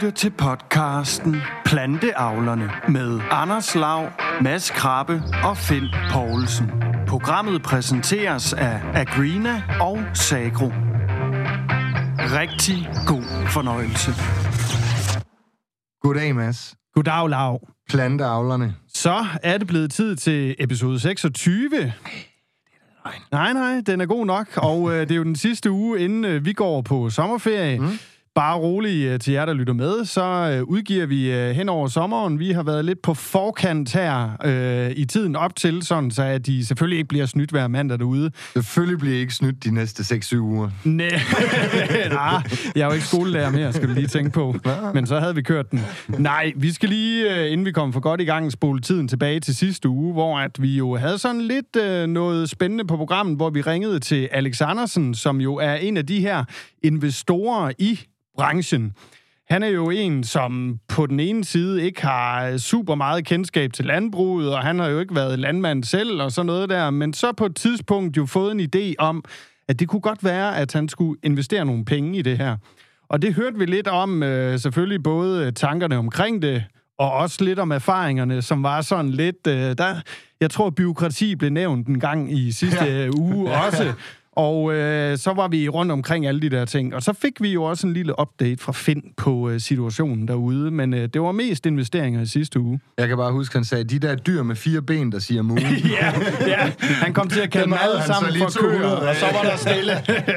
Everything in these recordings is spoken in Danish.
lytter til podcasten Planteavlerne med Anders Lav, Mads Krabbe og Finn Poulsen. Programmet præsenteres af Agrina og Sagro. Rigtig god fornøjelse. Goddag, Mads. Goddag, Lav. Planteavlerne. Så er det blevet tid til episode 26. Nej, nej, den er god nok, og øh, det er jo den sidste uge, inden øh, vi går på sommerferie. Mm. Bare rolig øh, til jer, der lytter med, så øh, udgiver vi øh, hen over sommeren. Vi har været lidt på forkant her øh, i tiden op til, sådan så at de selvfølgelig ikke bliver snydt hver mandag derude. Selvfølgelig bliver I ikke snydt de næste 6-7 uger. Nej, nah, jeg er jo ikke skolelærer mere, skal du lige tænke på. Men så havde vi kørt den. Nej, vi skal lige, inden vi kommer for godt i gang, spole tiden tilbage til sidste uge, hvor at vi jo havde sådan lidt øh, noget spændende på programmet, hvor vi ringede til Alex Andersen, som jo er en af de her investorer i branchen. Han er jo en, som på den ene side ikke har super meget kendskab til landbruget, og han har jo ikke været landmand selv og sådan noget der, men så på et tidspunkt jo fået en idé om, at det kunne godt være, at han skulle investere nogle penge i det her. Og det hørte vi lidt om, øh, selvfølgelig både tankerne omkring det, og også lidt om erfaringerne, som var sådan lidt... Øh, der, jeg tror, byråkrati blev nævnt en gang i sidste ja. uge også. Og øh, så var vi rundt omkring alle de der ting. Og så fik vi jo også en lille update fra Finn på øh, situationen derude. Men øh, det var mest investeringer i sidste uge. Jeg kan bare huske, han sagde, de der dyr med fire ben, der siger mu. ja, ja, han kom til at kalde dem alle sammen for køer, og så var der stille.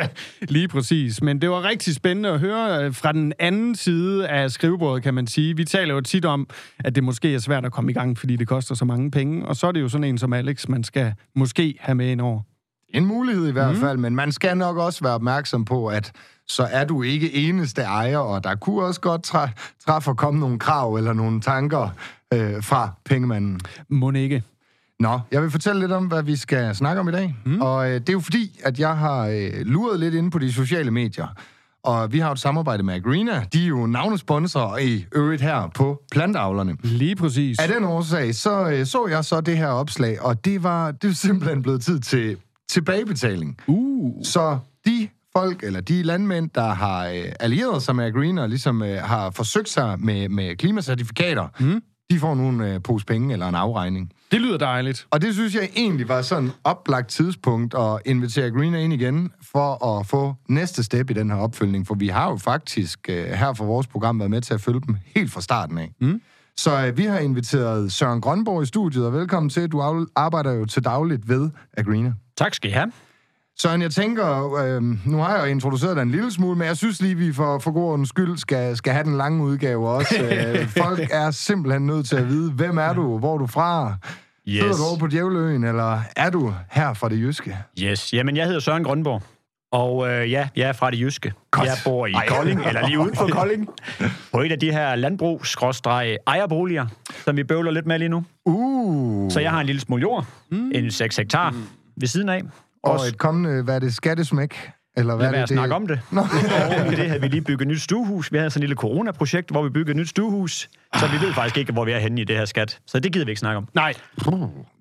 lige præcis. Men det var rigtig spændende at høre øh, fra den anden side af skrivebordet, kan man sige. Vi taler jo tit om, at det måske er svært at komme i gang, fordi det koster så mange penge. Og så er det jo sådan en som Alex, man skal måske have med ind over. En mulighed i hvert mm. fald, men man skal nok også være opmærksom på, at så er du ikke eneste ejer, og der kunne også godt træ- træffe at komme nogle krav eller nogle tanker øh, fra pengemanden. Må ikke. Nå, jeg vil fortælle lidt om, hvad vi skal snakke om i dag. Mm. Og øh, det er jo fordi, at jeg har øh, luret lidt inde på de sociale medier. Og vi har et samarbejde med Agrina. De er jo navnesponsorer i øvrigt her på Plantavlerne. Lige præcis. Af den årsag, så øh, så jeg så det her opslag, og det var, det var simpelthen blevet tid til tilbagebetaling. Uh. Så de folk, eller de landmænd, der har øh, allieret sig med Agreen og ligesom øh, har forsøgt sig med, med klimacertifikater, mm. de får nu en øh, pose penge eller en afregning. Det lyder dejligt. Og det synes jeg egentlig var sådan et oplagt tidspunkt at invitere Green ind igen, for at få næste step i den her opfølgning. For vi har jo faktisk øh, her for vores program været med til at følge dem helt fra starten af. Mm. Så øh, vi har inviteret Søren Grønborg i studiet, og velkommen til. Du arbejder jo til dagligt ved Agrina. Tak skal I have. Søren, jeg tænker, øh, nu har jeg introduceret dig en lille smule, men jeg synes lige, vi for, for god skyld skal, skal have den lange udgave også. øh, folk er simpelthen nødt til at vide, hvem er du, hvor er du fra? Yes. Sidder du over på Djævløen, eller er du her fra det jyske? Yes, jamen jeg hedder Søren Grønborg, og øh, ja, jeg er fra det jyske. Godt. Jeg bor i Ej. Kolding, eller lige uden for Kolding, på et af de her landbrugs ejerboliger, som vi bøvler lidt med lige nu. Uh. Så jeg har en lille smule jord, mm. en 6 hektar, mm. Ved siden af. Og Også, et kommende, hvad er det, skattesmæk? Eller hvad Lad er det, det? snakke om det. Nå. og i det havde vi lige bygget et nyt stuehus. Vi havde sådan et lille coronaprojekt, hvor vi byggede et nyt stuehus. Så vi ved faktisk ikke, hvor vi er henne i det her skat. Så det gider vi ikke snakke om. Nej. Det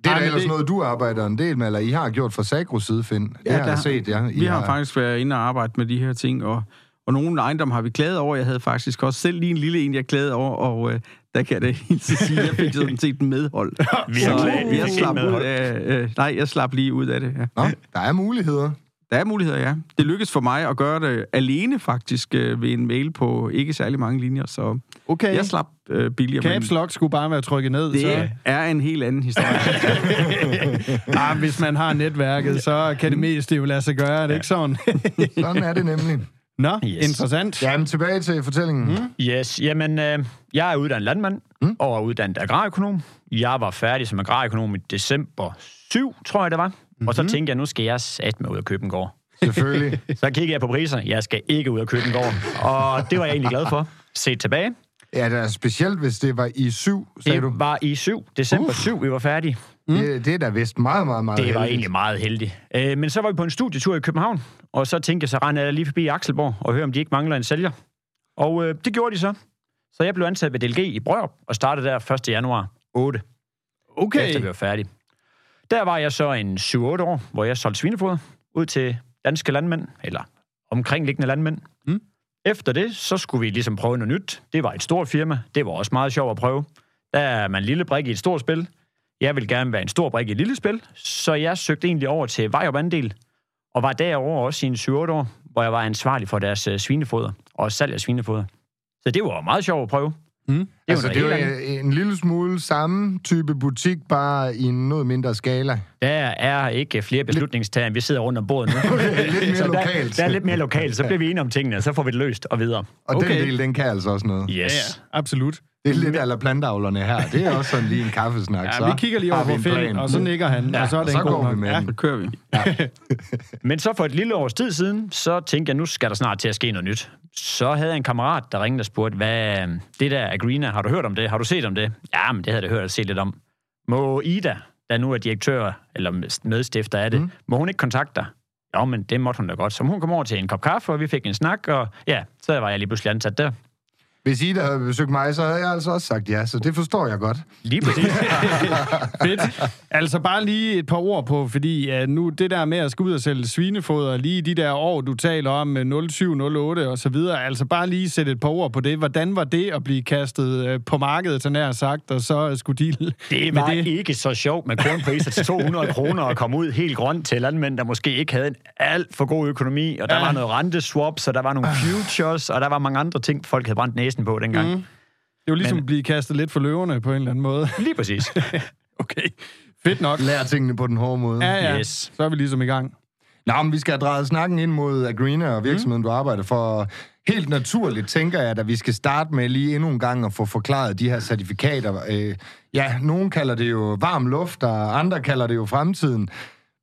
er da ellers det... noget, du arbejder en del med, eller I har gjort for Sagros side, Finn. Det ja, har jeg set, ja. I vi har, har faktisk været inde og arbejde med de her ting, og, og nogle ejendom har vi klaget over. Jeg havde faktisk også selv lige en lille en, jeg klagede over, og øh, der kan jeg da helt sige, at jeg fik sådan set medhold. vi har klaget. Jeg slap ud af, øh, nej, jeg slap lige ud af det. Ja. Nå, der er muligheder. Der er muligheder, ja. Det lykkedes for mig at gøre det alene faktisk øh, ved en mail på ikke særlig mange linjer, så okay. jeg slap øh, billigere. Caps Lock skulle bare være trykket ned. Det så. er en helt anden historie. ah, hvis man har netværket, så kan det meste jo lade sig gøre, er det ja. ikke sådan? sådan er det nemlig. Nå, yes. interessant. Jamen, tilbage til fortællingen. Mm. Yes, jamen, øh, jeg er uddannet landmand mm. og er uddannet agrarøkonom. Jeg var færdig som agrarøkonom i december 7, tror jeg det var. Mm-hmm. Og så tænkte jeg, nu skal jeg sat med ud og købe en gård. Selvfølgelig. så kiggede jeg på priser. Jeg skal ikke ud og købe en gård. Og det var jeg egentlig glad for. Se tilbage. Ja, det er specielt, hvis det var i 7, sagde det du? Det var i 7. December uh. 7, vi var færdige. Mm. Det, det er da vist meget, meget, meget Det var heldigt. egentlig meget heldigt. Øh, men så var vi på en studietur i København, og så tænkte jeg, så rendte jeg lige forbi Akselborg og høre, om de ikke mangler en sælger. Og øh, det gjorde de så. Så jeg blev ansat ved DLG i Brørup og startede der 1. januar 8. Okay. Efter vi var færdige. Der var jeg så en 7-8 år, hvor jeg solgte svinefoder ud til danske landmænd, eller omkringliggende landmænd. Mm. Efter det, så skulle vi ligesom prøve noget nyt. Det var et stort firma. Det var også meget sjovt at prøve. Der er man en lille brik i et stort spil. Jeg vil gerne være en stor brik i et lille spil, så jeg søgte egentlig over til vej og andel, og var derover også i en 7 år, hvor jeg var ansvarlig for deres øh, svinefoder og salg af svinefoder. Så det var meget sjovt at prøve. Mm. Det altså, var det er jo andet. en, en lille smule samme type butik, bare i en noget mindre skala. Der er ikke flere beslutningstager, end vi sidder rundt om bordet nu. Lidt mere Så der, lokalt. der er lidt mere lokalt, så bliver vi enige om tingene, og så får vi det løst og videre. Og Okay. den del, den kan altså også noget. Yes. Ja, ja, absolut. Det er lidt eller plantavlerne her. Det er også sådan lige en kaffesnak. Ja, så vi kigger lige over på Finn, og så nikker han, Ja, og så er og det så en god går vi nok. med Ja. den. Så kører vi. Men så for et lille års tid siden, så tænkte jeg, nu skal der snart til at ske noget nyt. Så havde jeg en kammerat, der ringede og spurgte, hvad det der Agrina, har du hørt om det? Har du set om det? Ja, men det havde jeg hørt og set lidt om. Må Ida, der nu er direktør eller medstifter af det, mm. må hun ikke kontakte dig? Jo, men det måtte hun da godt. Så hun kom over til en kop kaffe, og vi fik en snak, og ja, så var jeg lige pludselig ansat der. Hvis I der havde besøgt mig, så havde jeg altså også sagt ja, så det forstår jeg godt. Lige præcis. Fedt. Altså bare lige et par ord på, fordi uh, nu det der med at skulle ud og sælge svinefoder, lige de der år, du taler om, øh, 07, 08 og så videre, altså bare lige sætte et par ord på det. Hvordan var det at blive kastet uh, på markedet, så nær sagt, og så skulle de Det var det. ikke så sjovt med kornpriser til 200 kroner og komme ud helt grønt til landmænd, der måske ikke havde en alt for god økonomi, og der Ja. ja. var noget renteswaps, og der var nogle futures, og der var mange andre ting, folk havde brændt næsen på dengang. Mm. Det var ligesom Men- at blive kastet lidt for løverne på en eller anden måde. Lige præcis. Okay, fedt nok. Lær tingene på den hårde måde. Ja, ja. Yes. Så er vi ligesom i gang. Nå, men vi skal have drejet snakken ind mod Agrina og virksomheden, mm. du arbejder for. Helt naturligt tænker jeg, at vi skal starte med lige endnu en gang at få forklaret de her certifikater. Øh, ja, nogen kalder det jo varm luft, og andre kalder det jo fremtiden.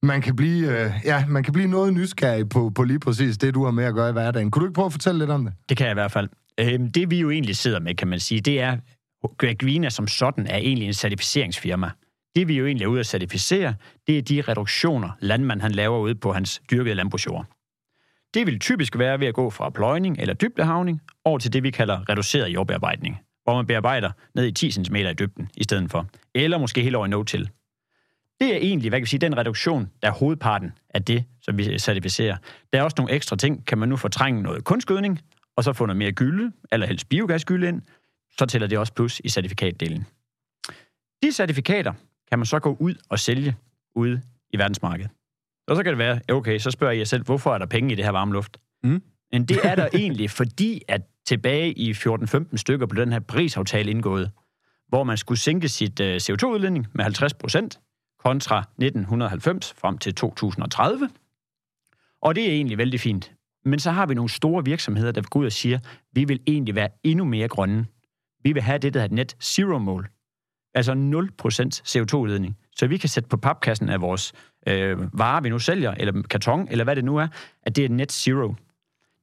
Man kan blive, øh, ja, man kan blive noget nysgerrig på, på lige præcis det, du har med at gøre i hverdagen. Kunne du ikke prøve at fortælle lidt om det? Det kan jeg i hvert fald. Øhm, det vi jo egentlig sidder med, kan man sige, det er, Grina som sådan er egentlig en certificeringsfirma. Det vi jo egentlig er ude at certificere, det er de reduktioner, landmand han laver ude på hans dyrkede landbrugsjord. Det vil typisk være ved at gå fra pløjning eller dybdehavning over til det, vi kalder reduceret jordbearbejdning, hvor man bearbejder ned i 10 cm i dybden i stedet for, eller måske helt over i no-til. Det er egentlig, hvad kan vi sige, den reduktion, der er hovedparten af det, som vi certificerer. Der er også nogle ekstra ting. Kan man nu fortrænge noget kunstgødning, og så få noget mere gylde, eller helst biogasgylde ind, så tæller det også plus i certifikatdelen. De certifikater kan man så gå ud og sælge ude i verdensmarkedet. Og så kan det være, okay, så spørger jeg selv, hvorfor er der penge i det her varme luft? Mm. Men det er der egentlig, fordi at tilbage i 14-15 stykker blev den her Paris-aftale indgået, hvor man skulle sænke sit øh, CO2-udledning med 50 procent kontra 1990 frem til 2030. Og det er egentlig vældig fint. Men så har vi nogle store virksomheder, der går ud og siger, vi vil egentlig være endnu mere grønne. Vi vil have det, der hedder net zero-mål. Altså 0% CO2-udledning. Så vi kan sætte på papkassen af vores øh, varer, vi nu sælger, eller karton, eller hvad det nu er, at det er net zero.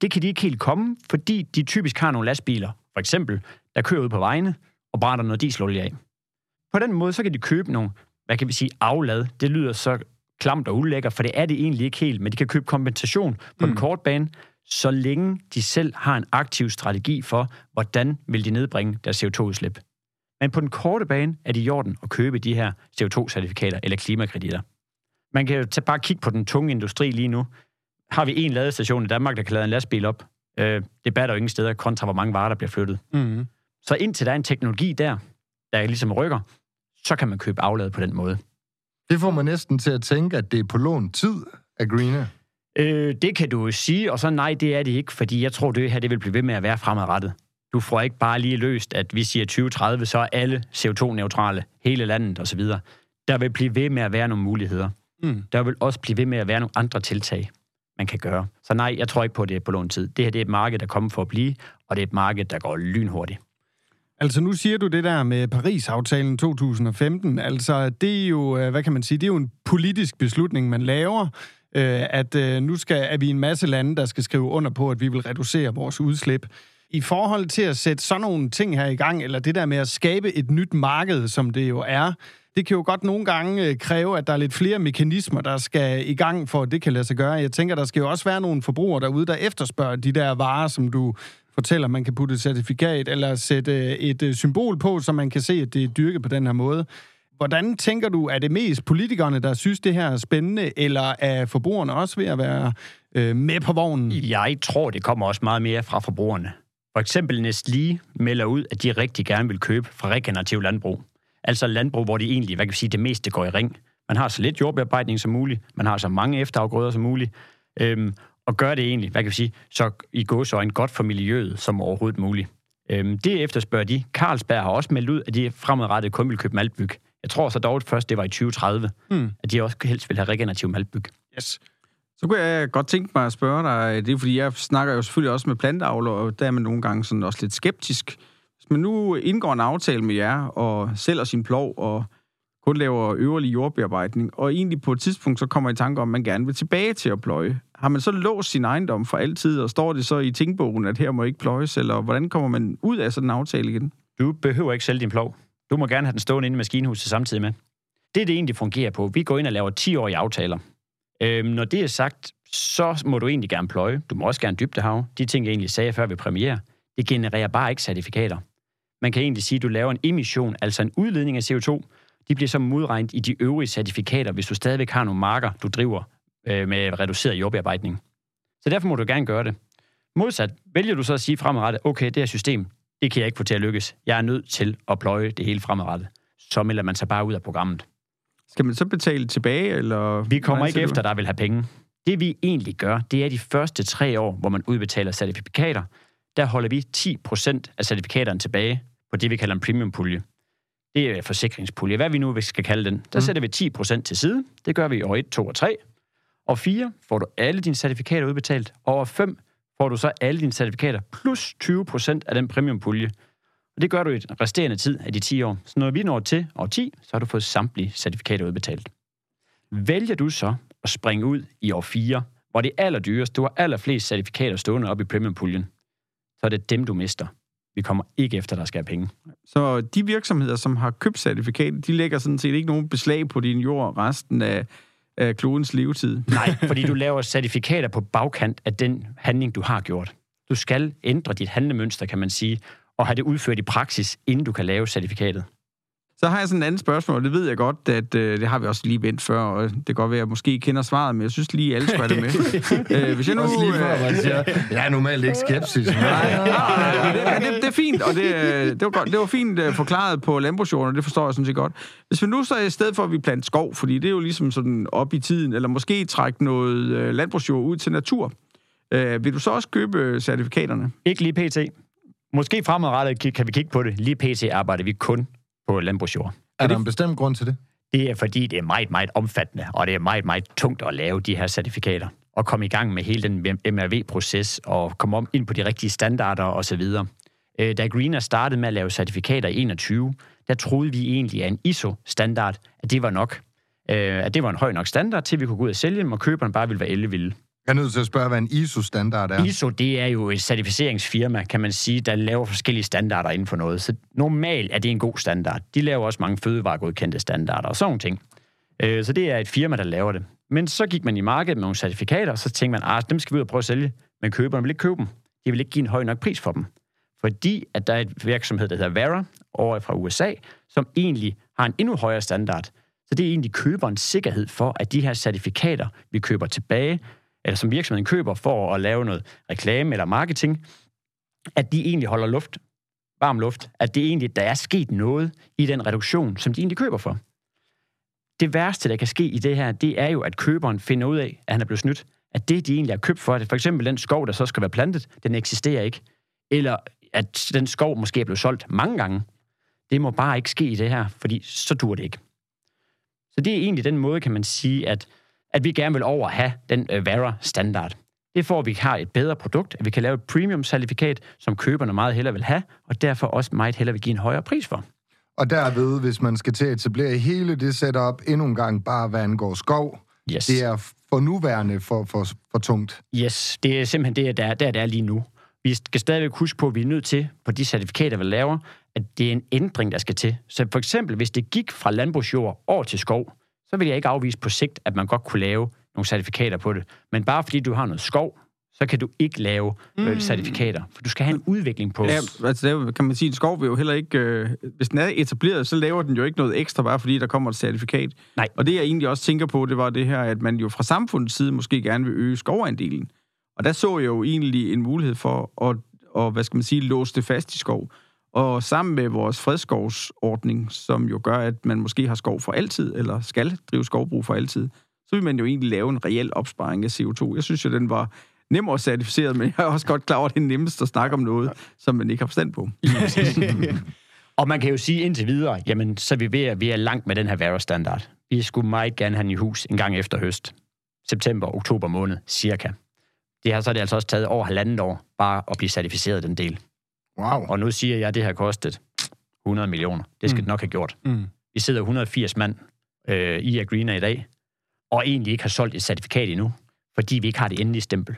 Det kan de ikke helt komme, fordi de typisk har nogle lastbiler, for eksempel, der kører ud på vejene og brænder noget dieselolie af. På den måde, så kan de købe nogle, hvad kan vi sige, aflad. Det lyder så klamt og ulækkert, for det er det egentlig ikke helt, men de kan købe kompensation på mm. den korte bane, så længe de selv har en aktiv strategi for, hvordan vil de nedbringe deres CO2-udslip. Men på den korte bane er det i orden at købe de her CO2-certifikater eller klimakreditter. Man kan jo tage bare kigge på den tunge industri lige nu. Har vi en ladestation i Danmark, der kan lade en lastbil op? Øh, det batter jo ingen steder kontra, hvor mange varer, der bliver flyttet. Mm. Så indtil der er en teknologi der, der ligesom rykker, så kan man købe aflad på den måde. Det får man næsten til at tænke, at det er på lån tid af Greener. Øh, det kan du sige, og så nej, det er det ikke, fordi jeg tror, det her det vil blive ved med at være fremadrettet. Du får ikke bare lige løst, at vi siger 2030, så er alle CO2-neutrale, hele landet osv. Der vil blive ved med at være nogle muligheder. Mm. Der vil også blive ved med at være nogle andre tiltag, man kan gøre. Så nej, jeg tror ikke på, at det er på lån tid. Det her det er et marked, der kommer for at blive, og det er et marked, der går lynhurtigt. Altså nu siger du det der med Paris-aftalen 2015. Altså det er jo, øh, hvad kan man sige, det er jo en politisk beslutning, man laver, øh, at øh, nu skal, er vi en masse lande, der skal skrive under på, at vi vil reducere vores udslip. I forhold til at sætte sådan nogle ting her i gang, eller det der med at skabe et nyt marked, som det jo er, det kan jo godt nogle gange kræve, at der er lidt flere mekanismer, der skal i gang for, at det kan lade sig gøre. Jeg tænker, der skal jo også være nogle forbrugere derude, der efterspørger de der varer, som du fortæller, man kan putte et certifikat eller sætte øh, et øh, symbol på, så man kan se, at det er dyrket på den her måde. Hvordan tænker du, er det mest politikerne, der synes, det her er spændende, eller er forbrugerne også ved at være øh, med på vognen? Jeg tror, det kommer også meget mere fra forbrugerne. For eksempel Nestlé melder ud, at de rigtig gerne vil købe fra regenerativ landbrug. Altså landbrug, hvor det egentlig, hvad kan vi sige, det meste går i ring. Man har så lidt jordbearbejdning som muligt, man har så mange efterafgrøder som muligt, øhm, og gør det egentlig, hvad kan vi sige, så i en godt for miljøet som overhovedet muligt. Øhm, det efterspørger de. Carlsberg har også meldt ud, at de fremadrettet kun vil købe maltbyg. Jeg tror så dog først, det var i 2030, Hmm. at de også helst vil have regenerativ maltbyg. Yes. Så kunne jeg godt tænke mig at spørge dig, det er fordi, jeg snakker jo selvfølgelig også med planteavler, og der er man nogle gange sådan også lidt skeptisk. Hvis man nu indgår en aftale med jer, og sælger sin plov, og kun laver øverlig jordbearbejdning, og egentlig på et tidspunkt så kommer i tanke om, at man gerne vil tilbage til at pløje. Har man så låst sin ejendom for altid, og står det så i tingbogen, at her må ikke pløjes, eller hvordan kommer man ud af sådan en aftale igen? Du behøver ikke sælge din plov. Du må gerne have den stående inde i maskinhuset samtidig med. Det er det egentlig fungerer på. Vi går ind og laver 10-årige aftaler. Øhm, når det er sagt, så må du egentlig gerne pløje. Du må også gerne dybdehav. De ting, jeg egentlig sagde før ved premiere, det genererer bare ikke certifikater. Man kan egentlig sige, at du laver en emission, altså en udledning af CO2. De bliver så modregnet i de øvrige certifikater, hvis du stadigvæk har nogle marker, du driver øh, med reduceret jordbearbejdning. Så derfor må du gerne gøre det. Modsat vælger du så at sige fremadrettet, okay, det her system, det kan jeg ikke få til at lykkes. Jeg er nødt til at pløje det hele fremadrettet. Så melder man sig bare ud af programmet. Skal man så betale tilbage, eller... Vi kommer ikke efter, der vil have penge. Det vi egentlig gør, det er de første tre år, hvor man udbetaler certifikater. Der holder vi 10% af certifikaterne tilbage på det, vi kalder en premiumpulje. Det er forsikringspulje. Hvad vi nu skal kalde den. Der Mm. sætter vi 10% til side. Det gør vi i år 1, 2 og 3. Og 4 får du alle dine certifikater udbetalt. Og over 5 får du så alle dine certifikater plus 20% af den premiumpulje. Og det gør du i den resterende tid af de 10 år. Så når vi når til år 10, så har du fået samtlige certifikater udbetalt. Vælger du så at springe ud i år 4, hvor det er allerdyrest, du har allerflest certifikater stående op i premiumpuljen, så er det dem, du mister. Vi kommer ikke efter, der skal have penge. Så de virksomheder, som har købt certifikatet, de lægger sådan set ikke nogen beslag på din jord resten af, af klodens levetid. Nej, fordi du laver certifikater på bagkant af den handling, du har gjort. Du skal ændre dit handlemønster, kan man sige, og have det udført i praksis, inden du kan lave certifikatet. Så har jeg sådan et andet spørgsmål, og det ved jeg godt, at øh, det har vi også lige vendt før, og det kan godt være, at jeg måske kender svaret, men jeg synes lige, alle have det med. øh, hvis jeg nu... Også lige før, øh, man siger, jeg er normalt ikke skeptisk. Nej, nej, nej, det, men det, det er fint, og det, øh, det, var godt, det var fint uh, forklaret på landbrugsjorden, og det forstår jeg sådan set godt. Hvis vi nu så i stedet for, at vi planter skov, fordi det er jo ligesom sådan op i tiden, eller måske trække noget uh, landbrugsjord ud til natur, uh, vil du så også købe øh, certifikaterne? Ikke lige pt. Måske fremadrettet kan vi kigge på det. Lige pt. arbejder vi kun på landbrugsjord. Er der en bestemt grund til det? Det er fordi, det er meget, meget omfattende, og det er meget, meget tungt at lave de her certifikater. Og komme i gang med hele den MRV-proces, og komme om ind på de rigtige standarder osv. Øh, Da Greener startede med at lave certifikater i 21, der troede vi egentlig, at en ISO-standard, at det var nok. Øh, At det var en høj nok standard, til vi kunne gå ud og sælge dem, og køberne bare ville være ellevilde. Jeg er nødt til at spørge, hvad en ISO-standard er. ISO, det er jo et certificeringsfirma, kan man sige, der laver forskellige standarder inden for noget. Så normalt er det en god standard. De laver også mange fødevaregodkendte standarder og sådan nogle ting. Øh, så det er et firma, der laver det. Men så gik man i markedet med nogle certifikater, og så tænkte man, at dem skal vi ud og prøve at sælge. Men køberne vil ikke købe dem. De vil ikke give en høj nok pris for dem. Fordi at der er et virksomhed, der hedder Vera, over fra USA, som egentlig har en endnu højere standard. Så det er egentlig køberens sikkerhed for, at de her certifikater, vi køber tilbage, eller som virksomheden køber for at lave noget reklame eller marketing, at de egentlig holder luft, varm luft, at det egentlig, der er sket noget i den reduktion, som de egentlig køber for. Det værste, der kan ske i det her, det er jo, at køberen finder ud af, at han er blevet snydt. At det, de egentlig har købt for, at for eksempel den skov, der så skal være plantet, den eksisterer ikke. Eller at den skov måske er blevet solgt mange gange. Det må bare ikke ske i det her, fordi så dur det ikke. Så det er egentlig den måde, kan man sige, at, at vi gerne vil over have den uh, Vera-standard. Det får, at vi har et bedre produkt, at vi kan lave et premium-certifikat, som køberne meget hellere vil have, og derfor også meget hellere vil give en højere pris for. Og derved, hvis man skal til at etablere hele det setup endnu en gang, bare hvad angår skov, Yes. det er for nuværende for, for, for tungt. Yes, det er simpelthen det, der, er- der, der er lige nu. Vi skal stadigvæk huske på, at vi er nødt til, på de certifikater, vi laver, at det er en ændring, der skal til. Så for eksempel, hvis det gik fra landbrugsjord over til skov, så vil jeg ikke afvise på sigt, at man godt kunne lave nogle certifikater på det. Men bare fordi du har noget skov, så kan du ikke lave øh, certifikater. For du skal have en udvikling på... Ja, altså, kan man sige, en skov vil jo heller ikke... Øh, hvis den er etableret, så laver den jo ikke noget ekstra, bare fordi der kommer et certifikat. Nej. Og det, jeg egentlig også tænker på, det var det her, at man jo fra samfundets side måske gerne vil øge skovandelen. Og der så jeg jo egentlig en mulighed for at, og, hvad skal man sige, låse det fast i skov. Og sammen med vores fredskovsordning, som jo gør, at man måske har skov for altid, eller skal drive skovbrug for altid, så vil man jo egentlig lave en reel opsparing af CO2. Jeg synes jo, den var nem at certificeret, men jeg er også godt klar over, at det er nemmest at snakke om noget, som man ikke har forstand på. Og man kan jo sige indtil videre, jamen, så er vi ved at vi er langt med den her Vera-standard. Vi skulle meget gerne have den i hus en gang efter høst. September, oktober måned, cirka. Det har så det altså også taget over halvandet år, bare at blive certificeret den del. Wow. Og nu siger jeg, at det har kostet 100 millioner. Det skal mm. det nok have gjort. Mm. Vi sidder 180 mand øh, i Agrina i dag, og egentlig ikke har solgt et certifikat endnu, fordi vi ikke har det endelige stempel.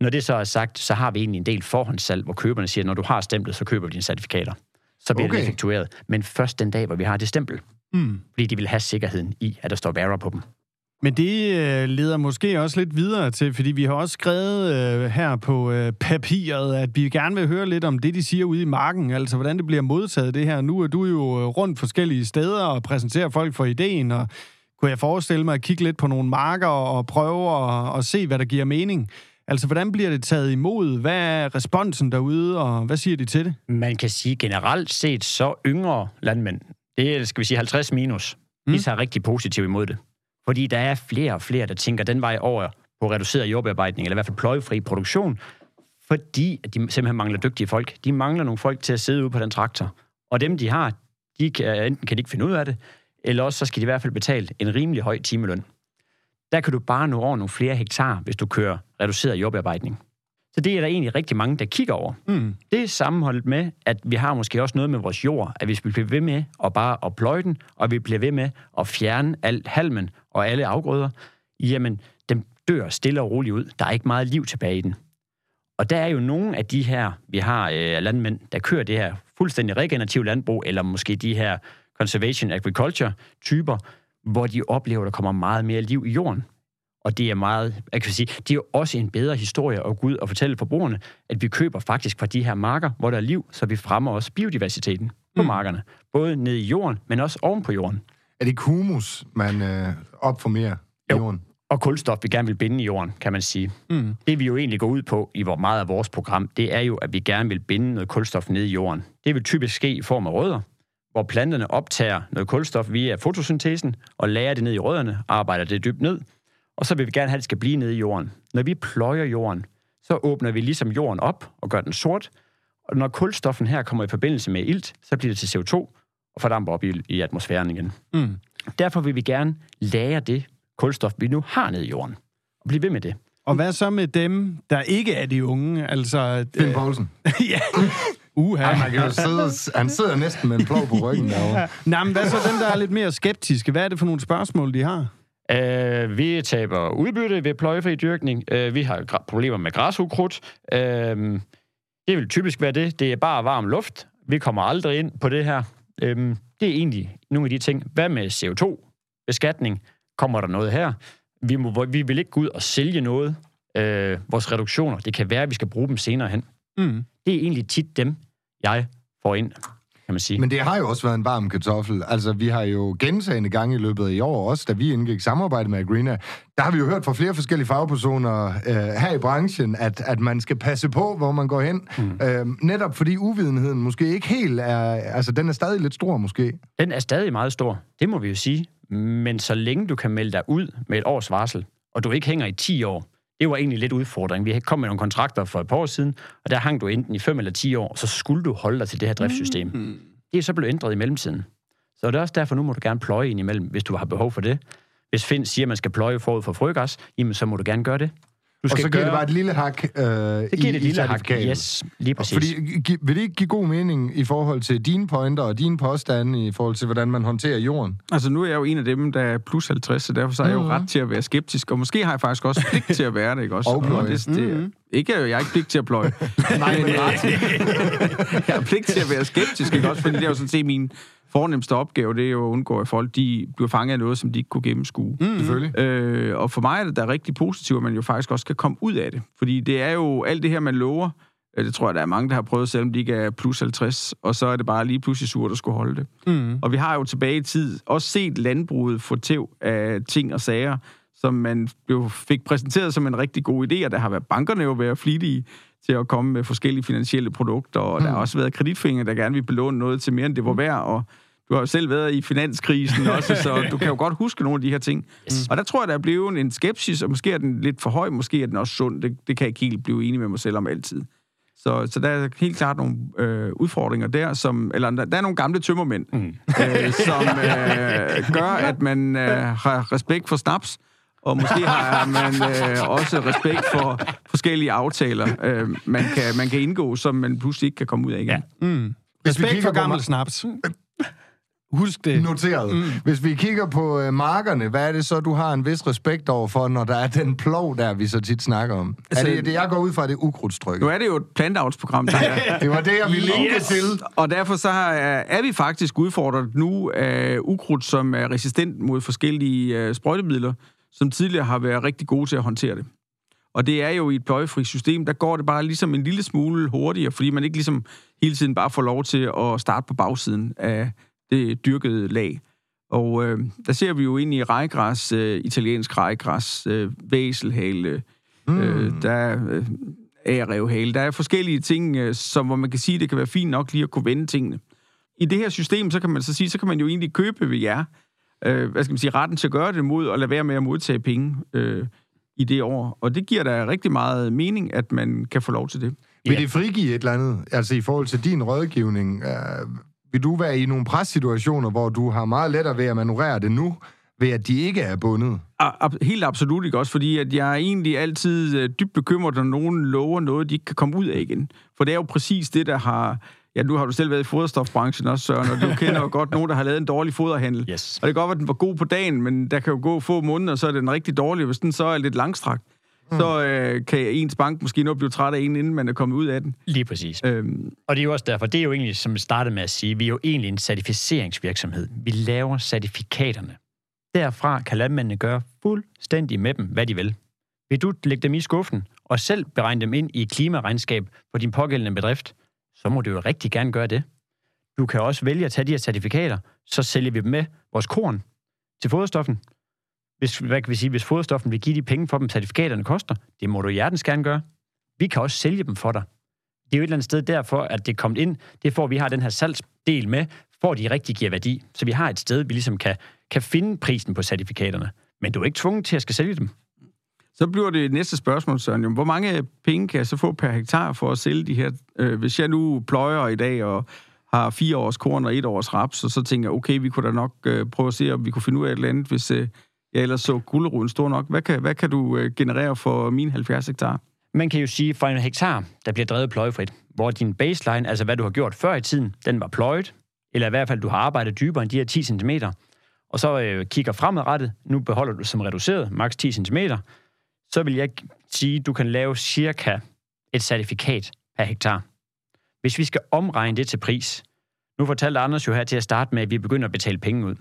Når det så er sagt, så har vi egentlig en del forhåndssalg, hvor køberne siger, at når du har stemplet, så køber vi dine certifikater. Så bliver okay. det effektueret. Men først den dag, hvor vi har det stempel. Mm. Fordi de vil have sikkerheden i, at der står Vera på dem. Men det øh, leder måske også lidt videre til, fordi vi har også skrevet øh, her på øh, papiret, at vi gerne vil høre lidt om det, de siger ude i marken, altså hvordan det bliver modtaget det her. Nu er du jo øh, rundt forskellige steder og præsenterer folk for ideen, og kunne jeg forestille mig at kigge lidt på nogle marker og prøve at, at se, hvad der giver mening. Altså, hvordan bliver det taget imod? Hvad er responsen derude, og hvad siger de til det? Man kan sige generelt set, så yngre landmænd, det er, skal vi sige, 50 minus, mm. de tager rigtig positivt imod det. Fordi der er flere og flere, der tænker den vej over på reduceret jordbearbejdning, eller i hvert fald pløjefri produktion, fordi at de simpelthen mangler dygtige folk. De mangler nogle folk til at sidde ude på den traktor. Og dem, de har, de kan, øh, enten kan de ikke finde ud af det, eller også så skal de i hvert fald betale en rimelig høj timeløn. Der kan du bare nå over nogle flere hektar, hvis du kører reduceret jordbearbejdning. Så det er der egentlig rigtig mange, der kigger over. Mm. Det er sammenholdt med, at vi har måske også noget med vores jord, at hvis vi bliver ved med at bare at pløje den, og vi bliver ved med at fjerne alt halmen og alle afgrøder, jamen, den dør stille og roligt ud. Der er ikke meget liv tilbage i den. Og der er jo nogle af de her, vi har øh, landmænd, der kører det her fuldstændig regenerative landbrug, eller måske de her conservation agriculture typer, hvor de oplever, at der kommer meget mere liv i jorden. Og det er meget, jeg kan sige, det er jo også en bedre historie at gå ud og fortælle forbrugerne, at vi køber faktisk fra de her marker, hvor der er liv, så vi fremmer også biodiversiteten på Mm. markerne. Både nede i jorden, men også oven på jorden. Er det ikke humus, man øh, opformerer i Jo. jorden? Og kulstof, vi gerne vil binde i jorden, kan man sige. Mm. Det vi jo egentlig går ud på i hvor meget af vores program, det er jo, at vi gerne vil binde noget kulstof ned i jorden. Det vil typisk ske i form af rødder, hvor planterne optager noget kulstof via fotosyntesen og lærer det ned i rødderne, arbejder det dybt ned, og så vil vi gerne have, at det skal blive nede i jorden. Når vi pløjer jorden, så åbner vi ligesom jorden op og gør den sort, og når kulstoffen her kommer i forbindelse med ilt, så bliver det til CO2 og fordamper op i, i atmosfæren igen. Mm. Derfor vil vi gerne lære det kulstof, vi nu har nede i jorden, og blive ved med det. Og hvad så med dem, der ikke er de unge? Altså, Finn Poulsen. ja. Uha. Man kan jo sidde, han sidder næsten med en plov på ryggen derovre. Nej, men hvad så dem, der er lidt mere skeptiske? Hvad er det for nogle spørgsmål, de har? Øh, vi taber udbytte ved pløjefri dyrkning. Øh, vi har problemer med græsukrudt. Øh, det vil typisk være det. Det er bare varm luft. Vi kommer aldrig ind på det her. Øh, det er egentlig nogle af de ting. Hvad med CO2-beskatning? Kommer der noget her? Vi, må, vi vil ikke gå ud og sælge noget. Øh, vores reduktioner, det kan være, at vi skal bruge dem senere hen. Mm. Det er egentlig tit dem, jeg får ind, kan man sige. Men det har jo også været en varm kartoffel. Altså, vi har jo gentagende gange i løbet af i år, også da vi indgik samarbejde med Agrina, der har vi jo hørt fra flere forskellige fagpersoner øh, her i branchen, at, at man skal passe på, hvor man går hen. Mm. Øh, netop fordi uvidenheden måske ikke helt er... Altså, den er stadig lidt stor, måske. Den er stadig meget stor, det må vi jo sige. Men så længe du kan melde dig ud med et års varsel, og du ikke hænger i 10 år, det var egentlig lidt udfordring. Vi kom med nogle kontrakter for et par år siden, og der hang du enten i 5 eller 10 år, og så skulle du holde dig til det her driftssystem. Mm. Det er så blevet ændret i mellemtiden. Så det er også derfor, nu må du gerne pløje ind imellem, hvis du har behov for det. Hvis Finn siger, at man skal pløje forud for frøgas, jamen så må du gerne gøre det. Du Og så giver det bare et lille hak øh, det i, giver det et i lille hak. Yes, lige præcis. Fordi, gi- vil det ikke give god mening i forhold til dine pointer og dine påstande i forhold til, hvordan man håndterer jorden? Altså, nu er jeg jo en af dem, der er plus 50, så derfor så er jeg jo ret til at være skeptisk. Og måske har jeg faktisk også pligt til at være det, ikke også? Og pløje. det, det, ikke, jeg har ikke pligt til at pløje. Nej, men ret. jeg har pligt til at være skeptisk, ikke også? Fordi det er jo sådan set min fornemmeste opgave, det er jo at undgå, at folk de bliver fanget af noget, som de ikke kunne gennemskue. Mm. Selvfølgelig. Øh, og for mig er det da rigtig positivt, at man jo faktisk også kan komme ud af det. Fordi det er jo alt det her, man lover. øh, Det tror jeg, der er mange, der har prøvet, selvom de ikke er plus 50. Og så er det bare lige pludselig surt at skulle holde det. Mm. Og vi har jo tilbage i tid også set landbruget få tæv af ting og sager, som man blev, fik præsenteret som en rigtig god idé, og der har været bankerne jo været flittige til at komme med forskellige finansielle produkter, og mm. der har også været kreditfinger, der gerne vil belåne noget til mere, end det var værd, og du har jo selv været i finanskrisen også, så du kan jo godt huske nogle af de her ting. Yes. Og der tror jeg, der er blevet en skepsis, og måske er den lidt for høj, måske er den også sund. Det, det kan jeg ikke helt blive enig med mig selv om altid. Så, så der er helt klart nogle øh, udfordringer der, som, eller der, der er nogle gamle tømmermænd, mm. øh, som øh, gør, at man øh, har respekt for snaps, og måske har man øh, også respekt for forskellige aftaler, øh, man, kan, man kan indgå, som man pludselig ikke kan komme ud af igen. Ja. Mm. Respekt for gammel snaps. Husk det. Noteret. Mm. Hvis vi kigger på øh, markerne, hvad er det så, du har en vis respekt over for, når der er den plov, der vi så tit snakker om? Altså, er det, det, jeg går ud fra, det er ukrudtstryk. Nu er det jo et planteavlsprogram, der er. Det var det, jeg ville Yes. til. Og derfor så har, er vi faktisk udfordret nu af ukrudt, som er resistent mod forskellige uh, sprøjtemidler, som tidligere har været rigtig gode til at håndtere det. Og det er jo i et pløjefri system, der går det bare ligesom en lille smule hurtigere, fordi man ikke ligesom hele tiden bare får lov til at starte på bagsiden af det dyrkede lag. Og øh, der ser vi jo ind i rejgræs, øh, italiensk rejgræs, øh, væselhale, øh, der er øh, ærevhale. Der er forskellige ting, øh, som, hvor man kan sige, det kan være fint nok lige at kunne vende tingene. I det her system, så kan man så sige, så kan man jo egentlig købe ved jer, øh, hvad skal man sige, retten til at gøre det mod, og lade være med at modtage penge øh, i det år. Og det giver da rigtig meget mening, at man kan få lov til det. Vil det frigive et eller andet, altså i forhold til din rådgivning? Øh, vil du være i nogle pressituationer, hvor du har meget lettere ved at manøvrere det nu, ved at de ikke er bundet? Helt absolut ikke også, fordi at jeg er egentlig altid øh, dybt bekymret, når nogen lover noget, de ikke kan komme ud af igen. For det er jo præcis det, der har... Ja, nu har du selv været i foderstofbranchen også, Søren, og du kender jo godt nogen, der har lavet en dårlig foderhandel. Yes. Og det kan godt være, at den var god på dagen, men der kan jo gå få måneder, så er den rigtig dårlig. Hvis den så er lidt langstrakt, mm. så øh, kan ens bank måske nå blive træt af en, inden man er kommet ud af den. Lige præcis. Øhm, Og det er jo også derfor, det er jo egentlig, som jeg startede med at sige, vi er jo egentlig en certificeringsvirksomhed. Vi laver certifikaterne. Derfra kan landmændene gøre fuldstændig med dem, hvad de vil. Vil du lægge dem i skuffen og selv beregne dem ind i et klimaregnskab for din pågældende bedrift, så må du jo rigtig gerne gøre det. Du kan også vælge at tage de her certifikater, så sælger vi dem med vores korn til foderstoffen. Hvis, hvad kan vi sige, hvis foderstoffen vil give de penge for dem, certifikaterne koster, det må du hjertens gerne gøre. Vi kan også sælge dem for dig. Det er jo et eller andet sted derfor, at det er kommet ind. Det er for, at vi har den her salgsdel med, for at de rigtig giver værdi. Så vi har et sted, vi ligesom kan, kan finde prisen på certifikaterne. Men du er ikke tvunget til at skal sælge dem. Så bliver det næste spørgsmål, Søren. Jo, Hvor mange penge kan jeg så få per hektar for at sælge de her? Øh, hvis jeg nu pløjer i dag og har fire års korn og et års raps, og så tænker jeg, okay, vi kunne da nok øh, prøve at se, om vi kunne finde ud af et eller andet, hvis øh, jeg ellers så guldruden stor nok. Hvad kan, hvad kan du øh, generere for mine 70 hektar? Man kan jo sige, for en hektar, der bliver drevet pløjefrit, hvor din baseline, altså hvad du har gjort før i tiden, den var pløjet, eller i hvert fald, du har arbejdet dybere end de her 10 cm, og så øh, kigger fremadrettet, nu beholder du som reduceret, maks 10 cm, så vil jeg sige, du kan lave cirka et certifikat per hektar. Hvis vi skal omregne det til pris, nu fortalte Anders jo her til at starte med, at vi begynder at betale penge ud.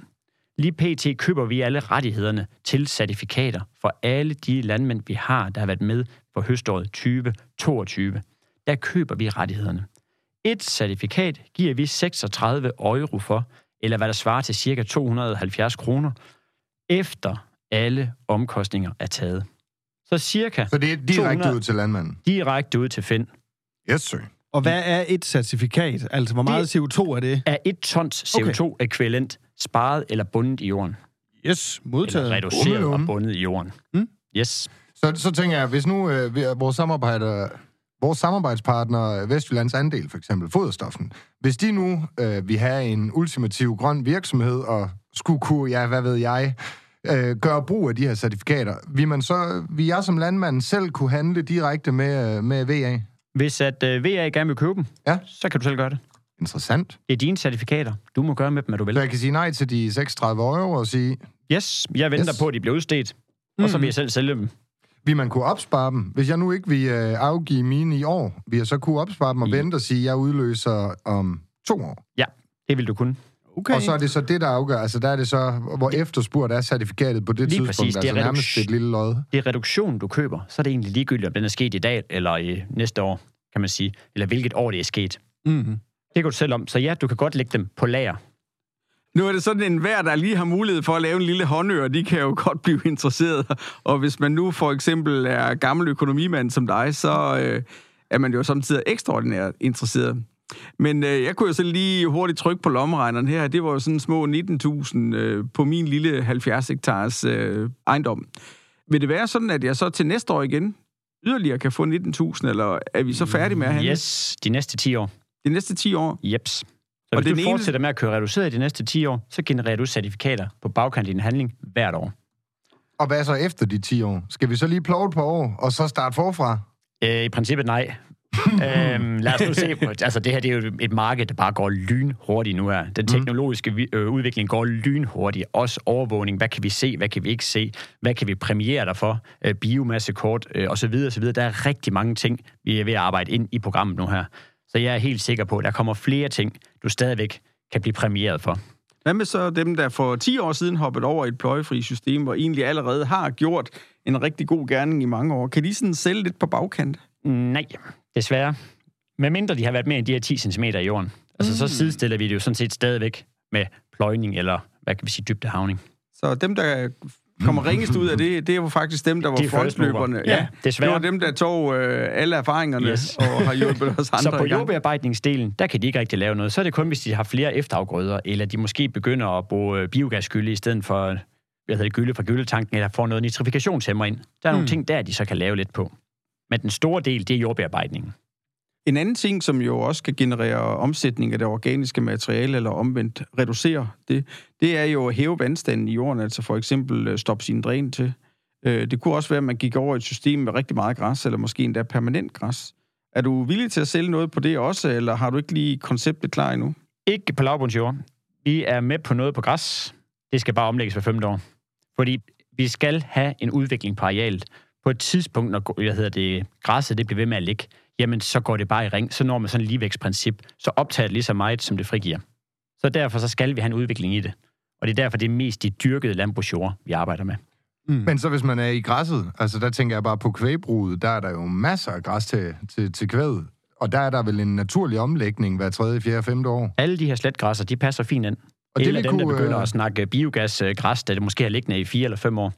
Lige pt. køber vi alle rettighederne til certifikater for alle de landmænd, vi har, der har været med for høståret 2022. Der køber vi rettighederne. Et certifikat giver vi 36 euro for, eller hvad der svarer til ca. 270 kroner, efter alle omkostninger er taget. Så cirka Så det er direkte 200 ud til landmanden. direkte ud til Finn. Yes, sir. Og hvad er et certifikat? Altså, hvor meget CO2 er det? Er et tons CO2-ekvivalent sparet eller bundet i jorden? Yes, Eller modtaget. reduceret og Bummelum. bundet i jorden. Mm. Yes. Så, så tænker jeg, hvis nu øh, vi- vores samarbejder, vores samarbejdspartner, Vestjyllands Andel for eksempel, Foderstoffen, hvis de nu øh, vil have en ultimativ grøn virksomhed og skulle kunne, ja, hvad ved jeg, øh, gøre brug af de her certifikater, vil man så, vil jeg som landmand selv kunne handle direkte med, øh, med VA? Hvis at øh, VA gerne vil købe dem, Ja. så kan du selv gøre det. Interessant. Det er dine certifikater. Du må gøre med dem, hvad du vil. Så jeg kan sige nej til de 36 euro og sige, Yes, jeg venter Yes. på, at de bliver udstedt. Og så vil jeg selv sælge dem. vil man kunne opspare dem? Hvis jeg nu ikke vil øh, afgive mine i år, vil jeg så kunne opspare dem og I- vente og sige, at jeg udløser om to år? Ja, det vil du kunne. Okay. Og så er det så det, der afgør. Altså, der er det så, hvor efterspurgt er certifikatet på det Lige tidspunkt. præcis, det er altså nærmest et lille lod. Det er reduktionen, du køber, så er det egentlig ligegyldigt, om den er sket i dag eller i næste år, kan man sige. Eller hvilket år det er sket. Mm-hmm. Det kan du selv om. Så ja, du kan godt lægge dem på lager. Nu er det sådan en hver, der lige har mulighed for at lave en lille håndør, de kan jo godt blive interesseret. Og hvis man nu for eksempel er gammel økonomimand som dig, så øh, er man jo samtidig ekstraordinært interesseret. Men øh, jeg kunne jo så lige hurtigt trykke på lommeregneren her. Det var jo sådan små 19.000 øh, på min lille 70 hektars øh, ejendom. Vil det være sådan, at jeg så til næste år igen yderligere kan få 19.000, eller er vi så færdige med at handle Yes, de næste 10 år. de næste 10 år? Jeps. Så Og hvis den du ene- fortsætter med at køre reduceret i de næste 10 år, så genererer du certifikater på bagkant i din handling hvert år. Og hvad så efter de 10 år? Skal vi så lige plove et par år, og så starte forfra? Øh, I princippet nej. øhm, lad os nu se på, altså det her det er jo et marked, der bare går lynhurtigt nu her. Den teknologiske vi- øh, udvikling går lynhurtigt. Også overvågning, hvad kan vi se, hvad kan vi ikke se, hvad kan vi premiere dig for, øh, biomassekort øh, osv. osv. Der er rigtig mange ting, vi er ved at arbejde ind i programmet nu her. Så jeg er helt sikker på, at der kommer flere ting, du stadigvæk kan blive præmieret for. Hvad med så dem, der for 10 år siden hoppede over et pløjefri system, og egentlig allerede har gjort en rigtig god gerning i mange år? Kan de sådan sælge lidt på bagkant? Nej, desværre. Med mindre de har været mere end de her 10 cm i jorden. Altså, så sidestiller vi det jo sådan set stadigvæk med pløjning, eller hvad kan vi sige, dybdehavning. Så dem, der kommer ringest ud af det, det er jo faktisk dem, der var De er frontløberne. Ja, det desværre. var dem, der tog øh, alle erfaringerne Yes. og har hjulpet os andre Så på jordbearbejdningsdelen, der kan de ikke rigtig lave noget. Så er det kun, hvis de har flere efterafgrøder, eller de måske begynder at bruge øh, biogasgylde i stedet for hvad hedder det, gylde fra gyldetanken, eller får noget nitrifikationshæmmer ind. Der er nogle Mm. ting der, de så kan lave lidt på. Men den store del, det er jordbearbejdningen. En anden ting, som jo også kan generere omsætning af det organiske materiale, eller omvendt reducere det, det er jo at hæve vandstanden i jorden, altså for eksempel øh, stoppe sin dræn til. Øh, Det kunne også være, at man gik over et system med rigtig meget græs, eller måske endda permanent græs. Er du villig til at sælge noget på det også, eller har du ikke lige konceptet klar endnu? Ikke på lavbundsjord. Vi er med på noget på græs. Det skal bare omlægges hver femte år. Fordi vi skal have en udvikling på arealet. På et tidspunkt, når jeg hedder det, græsset det bliver ved med at ligge, jamen så går det bare i ring. Så når man sådan et ligevækstprincip, så optager det lige så meget, som det frigiver. Så derfor så skal vi have en udvikling i det. Og det er derfor, det er mest de dyrkede landbrugsjord, vi arbejder med. Mm. Men så hvis man er i græsset, altså der tænker jeg bare på kvægbruget, der er der jo masser af græs til, til, til kvædet. Og der er der vel en naturlig omlægning hver tredje, fjerde, femte år. Alle de her sletgræsser, de passer fint ind. Og det Eller dem, der kunne, begynder øh, at snakke biogasgræs, der det måske har liggende i fire eller fem år.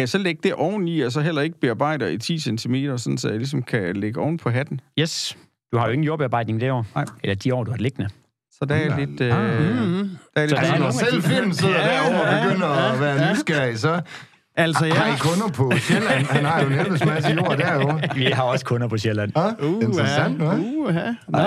Kan jeg så lægge det oveni, og så heller ikke bearbejde i 10 cm, sådan så jeg ligesom kan lægge oven på hatten? Yes, du har jo ingen jordbearbejdning det år. Nej. Eller de år, du har liggende. Så der er Ja. lidt... Øh, Mm. der er lidt Så der er af selv Finn sidder Ja, derovre og begynder ja, at være ja. nysgerrig, så Altså, har I kunder på Sjælland. Han har jo en helvedes masse jord derovre. Vi har også kunder på Sjælland. Ah, interessant, hva'? Uh, Nå.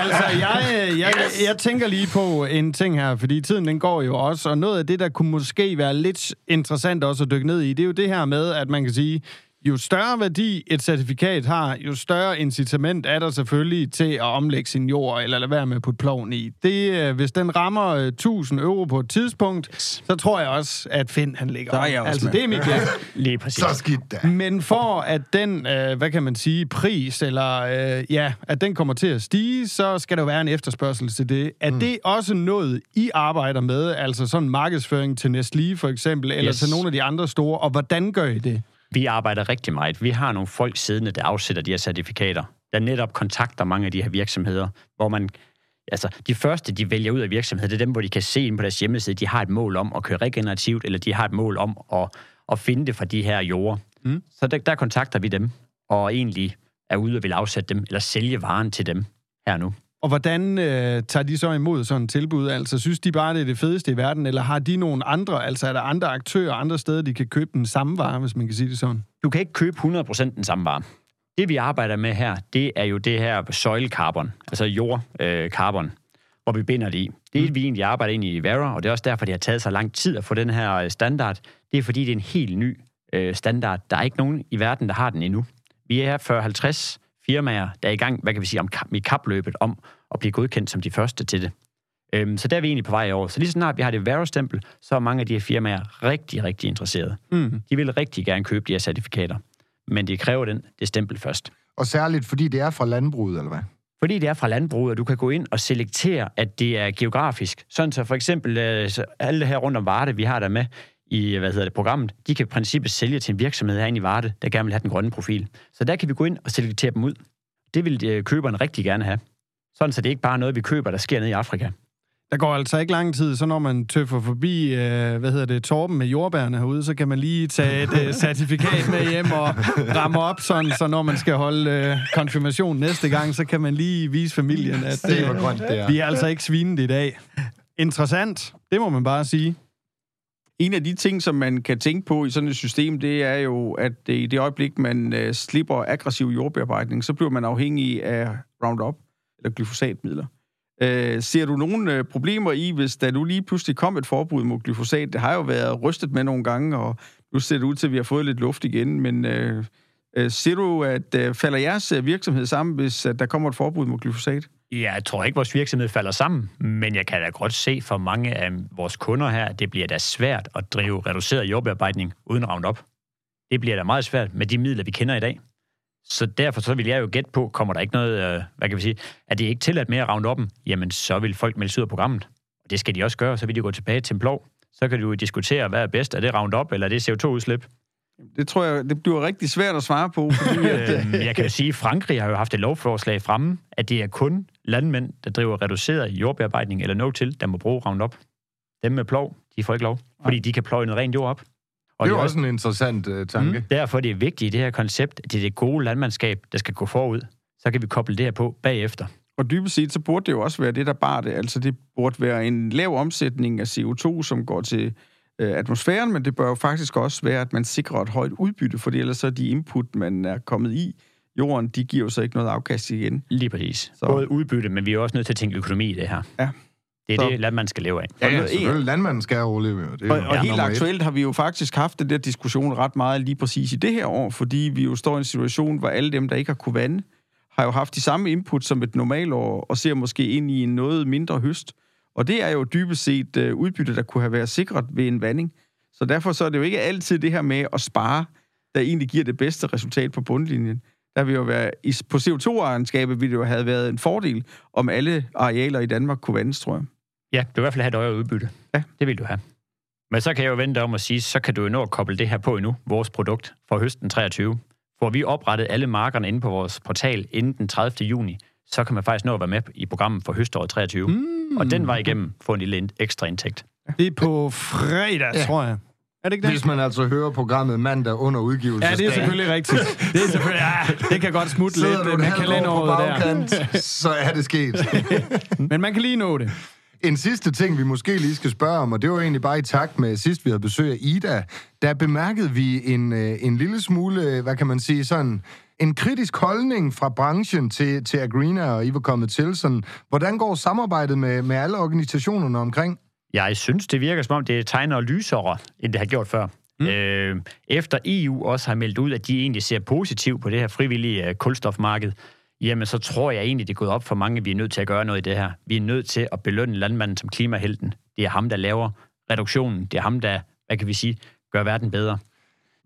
Altså, jeg, jeg, jeg, jeg tænker lige på en ting her, fordi tiden den går jo også, og noget af det, der kunne måske være lidt interessant også at dykke ned i, det er jo det her med, at man kan sige, jo større værdi et certifikat har, jo større incitament er der selvfølgelig til at omlægge sin jord, eller lade være med at putte ploven i. Det, øh, hvis den rammer øh, 1000 euro på et tidspunkt, så tror jeg også, at Finn han ligger Der er op. jeg også Altså, med. det er mit gæt. Lige præcis. Så skidt da. Men for at den, øh, hvad kan man sige, pris, eller øh, ja, at den kommer til at stige, så skal der jo være en efterspørgsel til det. Er mm. det også noget, I arbejder med, altså sådan markedsføring til Nestlé for eksempel, eller Yes. til nogle af de andre store, og hvordan gør I det? Vi arbejder rigtig meget. Vi har nogle folk siddende, der afsætter de her certifikater, der netop kontakter mange af de her virksomheder, hvor man... Altså, de første, de vælger ud af virksomheder, det er dem, hvor de kan se ind på deres hjemmeside, de har et mål om at køre regenerativt, eller de har et mål om at, at finde det fra de her jorder. Mm. Så der, der kontakter vi dem, og egentlig er ude og vil afsætte dem, eller sælge varen til dem her nu. Og hvordan øh, tager de så imod sådan et tilbud? Altså, synes de bare, det er det fedeste i verden, eller har de nogle andre, altså er der andre aktører, andre steder, de kan købe den samme vare, hvis man kan sige det sådan? Du kan ikke købe 100% den samme vare. Det, vi arbejder med her, det er jo det her søjlekarbon, altså jordkarbon, hvor vi binder det i. Det er, mm. vi egentlig arbejder ind i Vera, og det er også derfor, det har taget så lang tid at få den her øh, standard. Det er, fordi det er en helt ny øh, standard. Der er ikke nogen i verden, der har den endnu. Vi er 40-50 firmaer, der er i gang, hvad kan vi sige, om, i kapløbet om at blive godkendt som de første til det. Øhm, så der er vi egentlig på vej over. Så lige så snart vi har det Vero-stempel, så er mange af de her firmaer rigtig, rigtig interesserede. Mm. De vil rigtig gerne købe de her certifikater, men det kræver den, det stempel først. Og særligt, fordi det er fra landbruget, eller hvad? Fordi det er fra landbruget, og du kan gå ind og selektere, at det er geografisk. Sådan så for eksempel øh, alle her rundt om Varde, vi har der med i hvad hedder det, programmet, de kan i princippet sælge til en virksomhed herinde i Varde, der gerne vil have den grønne profil. Så der kan vi gå ind og selektere dem ud. Det vil øh, køberne rigtig gerne have. Sådan så det er ikke bare noget, vi køber, der sker nede i Afrika. Der går altså ikke lang tid, så når man tøffer forbi, øh, hvad hedder det, torben med jordbærne herude, så kan man lige tage et øh, certifikat med hjem og ramme op, sådan, så når man skal holde øh, konfirmation næste gang, så kan man lige vise familien, at hvor grønt det er. vi er altså ikke svinet i dag. Interessant, det må man bare sige. En af de ting, som man kan tænke på i sådan et system, det er jo, at i det øjeblik, man øh, slipper aggressiv jordbearbejdning, så bliver man afhængig af Roundup eller glyfosatmidler. Øh, ser du nogle øh, problemer i, hvis der nu lige pludselig kom et forbud mod glyfosat? Det har jo været rystet med nogle gange, og nu ser det ud til, at vi har fået lidt luft igen, men øh, øh, ser du, at øh, falder jeres øh, virksomhed sammen, hvis at der kommer et forbud mod glyfosat? Ja, jeg tror ikke, vores virksomhed falder sammen, men jeg kan da godt se for mange af vores kunder her, at det bliver da svært at drive reduceret jordbearbejdning uden Roundup. Det bliver da meget svært med de midler, vi kender i dag. Så derfor så vil jeg jo gætte på, kommer der ikke noget, øh, hvad kan vi sige, at det ikke tilladt mere at op, jamen så vil folk melde sig ud af programmet. Og det skal de også gøre, så vil de gå tilbage til en plov. Så kan du jo diskutere, hvad er bedst, er det Roundup eller er det CO2-udslip? Det tror jeg, det bliver rigtig svært at svare på, fordi at, øh, Øhm, jeg kan jo sige, at Frankrig har jo haft et lovforslag fremme, at det er kun landmænd, der driver reduceret jordbearbejdning eller no-til, der må bruge Roundup. Dem med plov, de får ikke lov, fordi de kan pløje noget rent jord op. Og Det er jo også en interessant uh, tanke. Mm. Derfor er det vigtigt i det her koncept, at det er det gode landmandskab, der skal gå forud. Så kan vi koble det her på bagefter. Og dybest set, så burde det jo også være det, der bar det. Altså, det burde være en lav omsætning af CO2, som går til øh, atmosfæren, men det bør jo faktisk også være, at man sikrer et højt udbytte, fordi ellers så er de input, man er kommet i jorden, de giver jo så ikke noget afkast igen. Lige præcis. Så-. Både udbytte, men vi er også nødt til at tænke økonomi i det her. Ja. Det er Så- det, landmand skal leve af. Ja, ja, selvfølgelig. Landmanden skal overleve. Det er Og, jo og helt nummer et. aktuelt har vi jo faktisk haft den der diskussion ret meget lige præcis i det her år, fordi vi jo står i en situation, hvor alle dem, der ikke har kunne vande, har jo haft de samme input som et normalår, og ser måske ind i en noget mindre høst. Og det er jo dybest set øh, udbytte, der kunne have været sikret ved en vanding. Så derfor så er det jo ikke altid det her med at spare, der egentlig giver det bedste resultat på bundlinjen. Der vil jo være, på CO2-egenskabet ville det jo have været en fordel, om alle arealer i Danmark kunne vandes, tror jeg. Ja, du vil i hvert fald have et højere udbytte. Ja. Det vil du have. Men så kan jeg jo vente om at sige, så kan du jo nå at koble det her på endnu, vores produkt fra høsten 23. Får vi oprettet alle markerne inde på vores portal inden den 30. juni, så kan man faktisk nå at være med i programmet for høståret 23. Mm. Og den var igennem få en lille ekstra indtægt. Det er på fredag, ja. tror jeg. Er det ikke det? Hvis man altså hører programmet mandag under udgivelse. Ja, det er selvfølgelig rigtigt. Det er selvfølgelig, ja, det kan godt smutte lidt Sidder du med kalenderåret der. så er det sket. Men man kan lige nå det. En sidste ting, vi måske lige skal spørge om, og det var egentlig bare i takt med sidst, vi havde besøg af Ida, der bemærkede vi en, øh, en lille smule, hvad kan man sige, sådan en kritisk holdning fra branchen til, til Agrina, og I var kommet til. Sådan, hvordan går samarbejdet med, med alle organisationerne omkring? Jeg synes, det virker som om, det tegner lysere, end det har gjort før. Mm. Øh, efter EU også har meldt ud, at de egentlig ser positivt på det her frivillige øh, kulstofmarked, jamen så tror jeg egentlig, det er gået op for mange, at vi er nødt til at gøre noget i det her. Vi er nødt til at belønne landmanden som klimahelten. Det er ham, der laver reduktionen. Det er ham, der, hvad kan vi sige, gør verden bedre.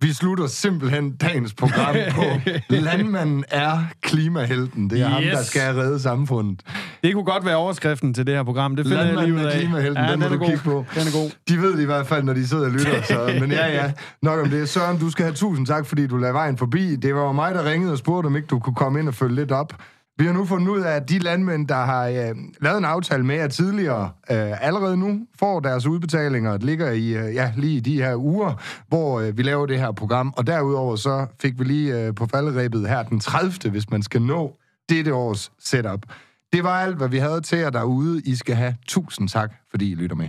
Vi slutter simpelthen dagens program på, landmanden er klimahelten. Det er yes. ham, der skal redde samfundet. Det kunne godt være overskriften til det her program. Det finder jeg lige Landmanden ud er af. klimahelten, den må er du god. kigge på. Den er god. De ved det i hvert fald, når de sidder og lytter. Så, men ja, ja, nok om det. Søren, du skal have tusind tak, fordi du lagde vejen forbi. Det var mig, der ringede og spurgte, om ikke du kunne komme ind og følge lidt op. Vi har nu fundet ud af, at de landmænd, der har øh, lavet en aftale med jer tidligere, øh, allerede nu får deres udbetalinger. Det ligger i, øh, ja, lige i de her uger, hvor øh, vi laver det her program. Og derudover så fik vi lige øh, på falderæbet her den 30., hvis man skal nå dette års setup. Det var alt, hvad vi havde til jer derude. I skal have tusind tak, fordi I lytter med.